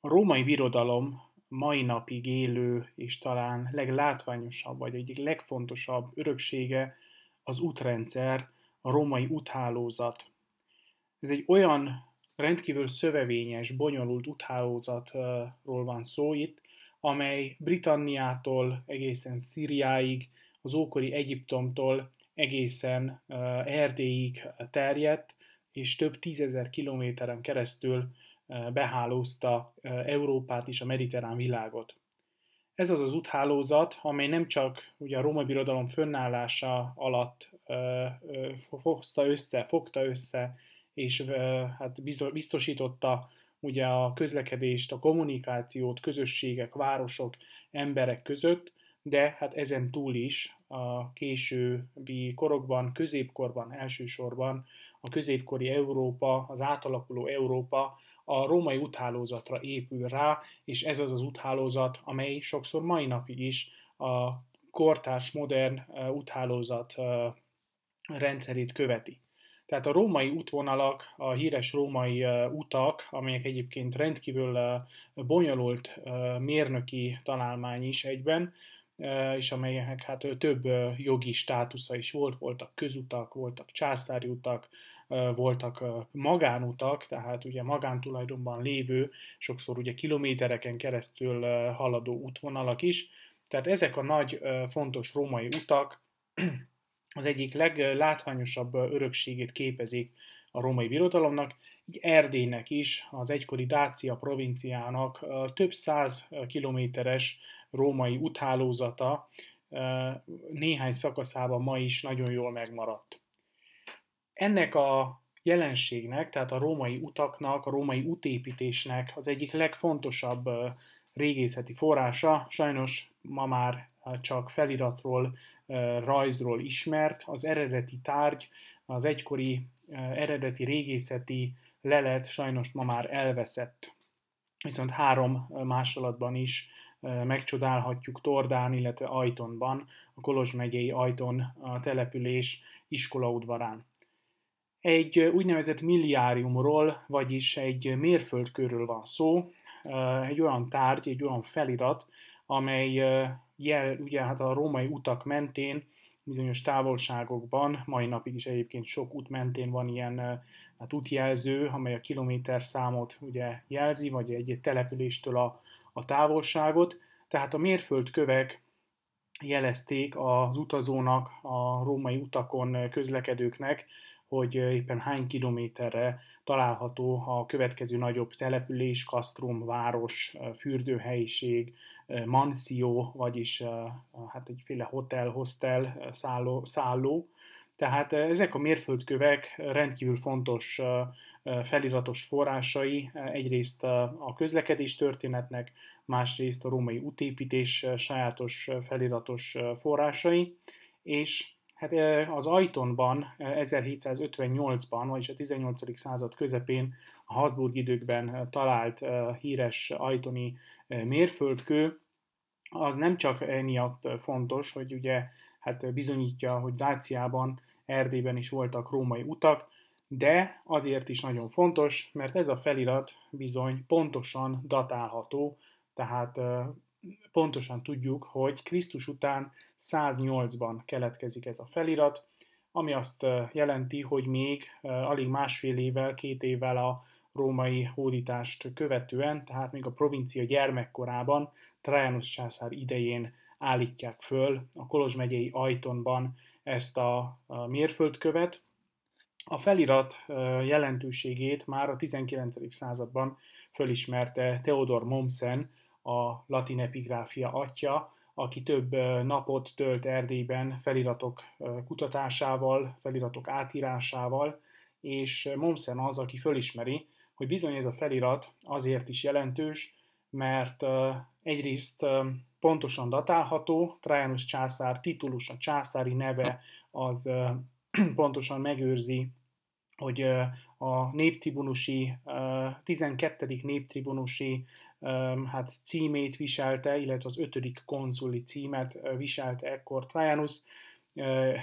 A római birodalom mai napig élő és talán leglátványosabb, vagy egyik legfontosabb öröksége az útrendszer, a római úthálózat. Ez egy olyan rendkívül szövevényes, bonyolult úthálózatról van szó itt, amely Britanniától egészen Szíriáig, az ókori Egyiptomtól egészen Erdélyig terjedt, és több tízezer kilométeren keresztül behálózta Európát és a mediterrán világot. Ez az az úthálózat, amely nem csak ugye a római birodalom fönnállása alatt fogta össze, fogta össze, és hát biztosította ugye a közlekedést, a kommunikációt közösségek, városok, emberek között, de hát ezen túl is a későbbi korokban, középkorban elsősorban a középkori Európa, az átalakuló Európa a római úthálózatra épül rá, és ez az az úthálózat, amely sokszor mai napig is a kortárs, modern úthálózat rendszerét követi. Tehát a római útvonalak, a híres római utak, amelyek egyébként rendkívül bonyolult mérnöki találmány is egyben, és amelyek hát több jogi státusza is volt, voltak közutak, voltak császári utak, voltak magánutak, tehát ugye magántulajdonban lévő, sokszor ugye kilométereken keresztül haladó útvonalak is. Tehát ezek a nagy fontos római utak az egyik leglátványosabb örökségét képezik a római birodalomnak, így Erdélynek is, az egykori Dácia provinciának több száz kilométeres római úthálózata néhány szakaszában ma is nagyon jól megmaradt. Ennek a jelenségnek, tehát a római utaknak, a római útépítésnek az egyik legfontosabb régészeti forrása, sajnos ma már csak feliratról, rajzról ismert, az eredeti tárgy, az egykori eredeti régészeti lelet sajnos ma már elveszett. Viszont három másolatban is megcsodálhatjuk Tordán, illetve Ajtonban, a Kolozs megyei Ajton település iskolaudvarán. Egy úgynevezett milliáriumról, vagyis egy mérföldkörről van szó, egy olyan tárgy, egy olyan felirat, amely jel, ugye hát a római utak mentén, bizonyos távolságokban, mai napig is egyébként sok út mentén van ilyen hát útjelző, amely a kilométer számot ugye jelzi, vagy egy településtől a, a távolságot. Tehát a mérföldkövek jelezték az utazónak, a római utakon közlekedőknek, hogy éppen hány kilométerre található a következő nagyobb település, kasztrum, város, fürdőhelyiség, mansió, vagyis hát egyféle hotel, hostel, szálló, szálló. Tehát ezek a mérföldkövek rendkívül fontos feliratos forrásai, egyrészt a közlekedés történetnek, másrészt a római útépítés sajátos feliratos forrásai, és Hát az Ajtonban 1758-ban, vagyis a 18. század közepén a Habsburg időkben talált híres ajtoni mérföldkő, az nem csak emiatt fontos, hogy ugye hát bizonyítja, hogy Dáciában, Erdélyben is voltak római utak, de azért is nagyon fontos, mert ez a felirat bizony pontosan datálható, tehát pontosan tudjuk, hogy Krisztus után 108-ban keletkezik ez a felirat, ami azt jelenti, hogy még alig másfél évvel, két évvel a római hódítást követően, tehát még a provincia gyermekkorában, Trajanus császár idején állítják föl a Kolozs megyei Ajtonban ezt a mérföldkövet. A felirat jelentőségét már a 19. században fölismerte Theodor Mommsen, a latin epigráfia atya, aki több napot tölt Erdélyben feliratok kutatásával, feliratok átírásával, és Momsen az, aki fölismeri, hogy bizony ez a felirat azért is jelentős, mert egyrészt pontosan datálható, Trajanus császár titulus, a császári neve az pontosan megőrzi, hogy a néptribunusi, 12. néptribunusi hát címét viselte, illetve az ötödik konzuli címet viselte ekkor Trajanus,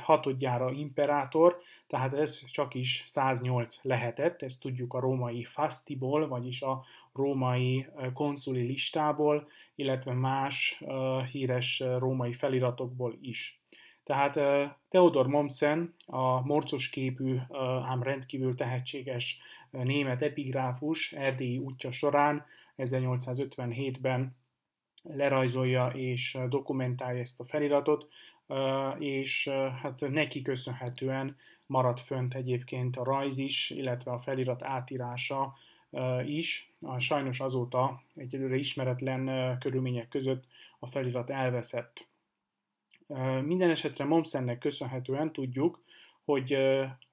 hatodjára imperátor, tehát ez csak is 108 lehetett, ezt tudjuk a római fastiból, vagyis a római konszuli listából, illetve más híres római feliratokból is. Tehát Theodor Mommsen, a morcos képű, ám rendkívül tehetséges német epigráfus erdélyi útja során 1857-ben lerajzolja és dokumentálja ezt a feliratot, és hát neki köszönhetően maradt fönt egyébként a rajz is, illetve a felirat átírása is. Sajnos azóta egyelőre ismeretlen körülmények között a felirat elveszett. Minden esetre Momsennek köszönhetően tudjuk, hogy,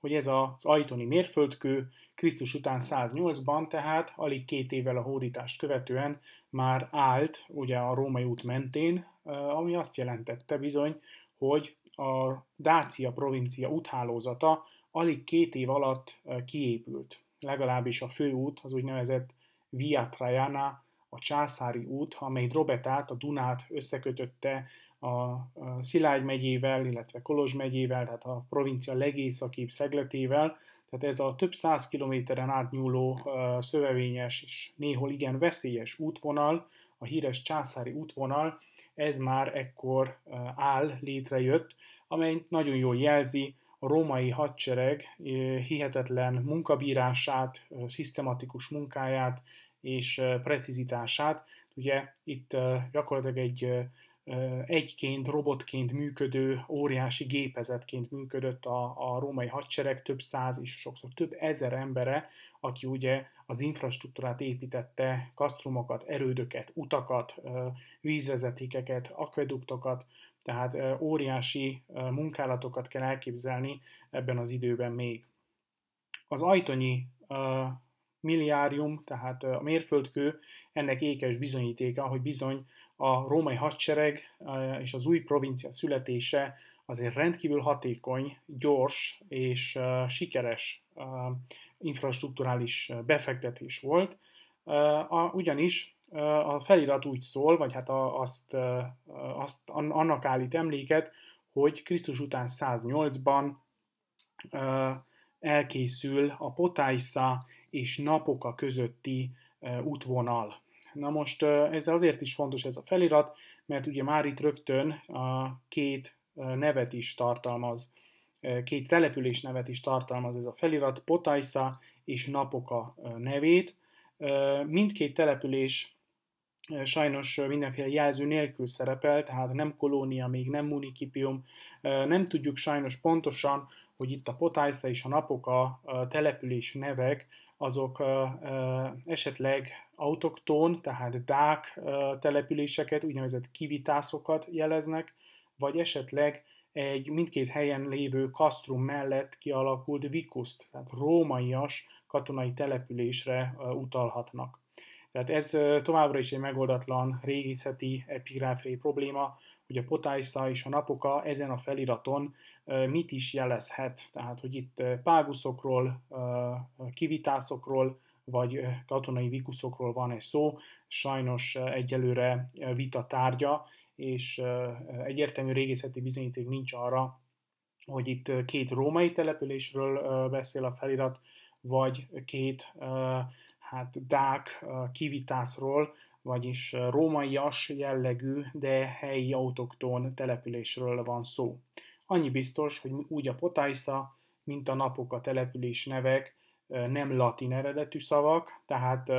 hogy ez az ajtoni mérföldkő Krisztus után 108-ban, tehát alig két évvel a hódítást követően már állt ugye a római út mentén, ami azt jelentette bizony, hogy a Dácia provincia úthálózata alig két év alatt kiépült. Legalábbis a főút, az úgynevezett Via Traiana, a császári út, amely Drobetát, a Dunát összekötötte a Szilágy megyével, illetve Kolozs megyével, tehát a provincia legészakibb szegletével, tehát ez a több száz kilométeren átnyúló szövevényes és néhol igen veszélyes útvonal, a híres császári útvonal, ez már ekkor áll, létrejött, amely nagyon jól jelzi a római hadsereg hihetetlen munkabírását, szisztematikus munkáját és precizitását. Ugye itt gyakorlatilag egy egyként, robotként működő, óriási gépezetként működött a, a római hadsereg, több száz és sokszor több ezer embere, aki ugye az infrastruktúrát építette, kasztrumokat, erődöket, utakat, vízvezetékeket, akveduktokat, tehát óriási munkálatokat kell elképzelni ebben az időben még. Az ajtonyi milliárium, tehát a mérföldkő, ennek ékes bizonyítéka, hogy bizony a római hadsereg és az új provincia születése azért rendkívül hatékony, gyors és sikeres infrastruktúrális befektetés volt, ugyanis a felirat úgy szól, vagy hát azt, azt annak állít emléket, hogy Krisztus után 108-ban elkészül a Potájsza és Napoka közötti útvonal. Na most ez azért is fontos ez a felirat, mert ugye már itt rögtön a két nevet is tartalmaz, két település nevet is tartalmaz ez a felirat, Potaisa és Napoka nevét. Mindkét település sajnos mindenféle jelző nélkül szerepel, tehát nem kolónia, még nem municipium. Nem tudjuk sajnos pontosan, hogy itt a Potaisa és a Napoka település nevek azok esetleg autoktón, tehát dák településeket, úgynevezett kivitászokat jeleznek, vagy esetleg egy mindkét helyen lévő kasztrum mellett kialakult vikuszt, tehát rómaias katonai településre utalhatnak. Tehát ez továbbra is egy megoldatlan régészeti epigráfiai probléma, hogy a potájsza és a napoka ezen a feliraton mit is jelezhet. Tehát, hogy itt páguszokról, kivitászokról, vagy katonai vikuszokról van egy szó, sajnos egyelőre vita tárgya, és egyértelmű régészeti bizonyíték nincs arra, hogy itt két római településről beszél a felirat, vagy két hát dák kivitászról, vagyis rómaias jellegű, de helyi autoktón településről van szó. Annyi biztos, hogy úgy a Potaisa, mint a napok a település nevek nem latin eredetű szavak, tehát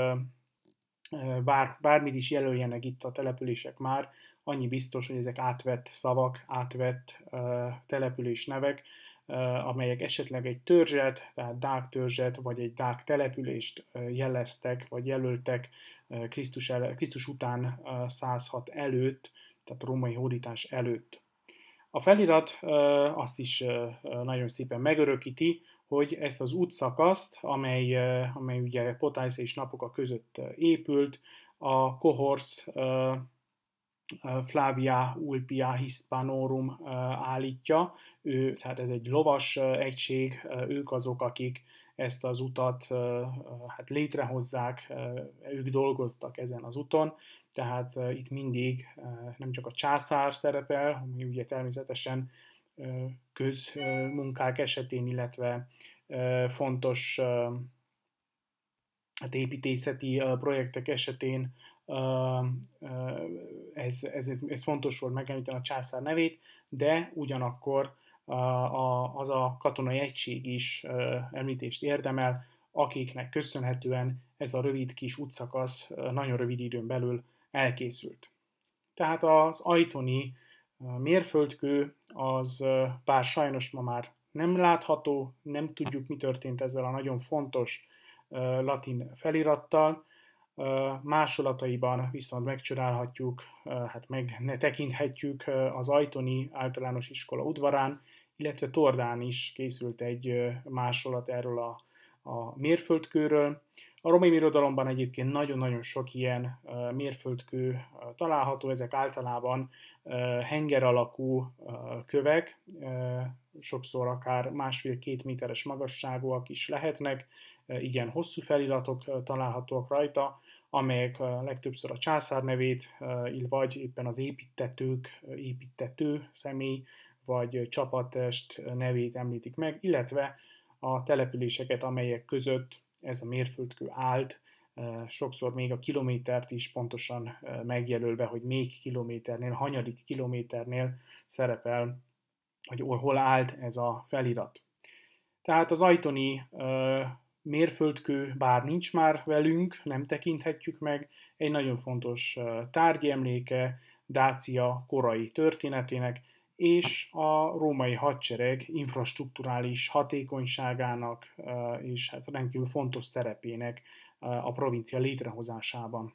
bár, bármit is jelöljenek itt a települések már, annyi biztos, hogy ezek átvett szavak, átvett település nevek, amelyek esetleg egy törzset, tehát dák törzset, vagy egy dák települést jeleztek, vagy jelöltek Krisztus, el, Krisztus után 106 előtt, tehát római hódítás előtt. A felirat azt is nagyon szépen megörökíti, hogy ezt az útszakaszt, amely, amely ugye Potájsz és Napoka között épült, a Kohorsz Flavia Ulpia Hispanorum állítja. Ő, tehát ez egy lovas egység, ők azok, akik ezt az utat hát létrehozzák, ők dolgoztak ezen az úton, tehát itt mindig nem csak a császár szerepel, ami ugye természetesen közmunkák esetén, illetve fontos hát építészeti projektek esetén ez, ez, ez, ez fontos volt megemlíteni a császár nevét, de ugyanakkor az a katonai egység is említést érdemel, akiknek köszönhetően ez a rövid kis útszakasz nagyon rövid időn belül elkészült. Tehát az ajtoni mérföldkő az bár sajnos ma már nem látható, nem tudjuk, mi történt ezzel a nagyon fontos latin felirattal, másolataiban viszont megcsodálhatjuk, hát meg tekinthetjük az Ajtoni általános iskola udvarán, illetve Tordán is készült egy másolat erről a, a mérföldkőről. A romai irodalomban egyébként nagyon-nagyon sok ilyen mérföldkő található, ezek általában henger alakú kövek, sokszor akár másfél-két méteres magasságúak is lehetnek, igen hosszú feliratok találhatók rajta, amelyek legtöbbször a császár nevét, vagy éppen az építetők, építető személy, vagy csapattest nevét említik meg, illetve a településeket, amelyek között ez a mérföldkő állt, sokszor még a kilométert is pontosan megjelölve, hogy még kilométernél, hanyadik kilométernél szerepel, hogy hol állt ez a felirat. Tehát az ajtoni mérföldkő, bár nincs már velünk, nem tekinthetjük meg, egy nagyon fontos tárgyi emléke Dácia korai történetének, és a római hadsereg infrastruktúrális hatékonyságának és hát rendkívül fontos szerepének a provincia létrehozásában.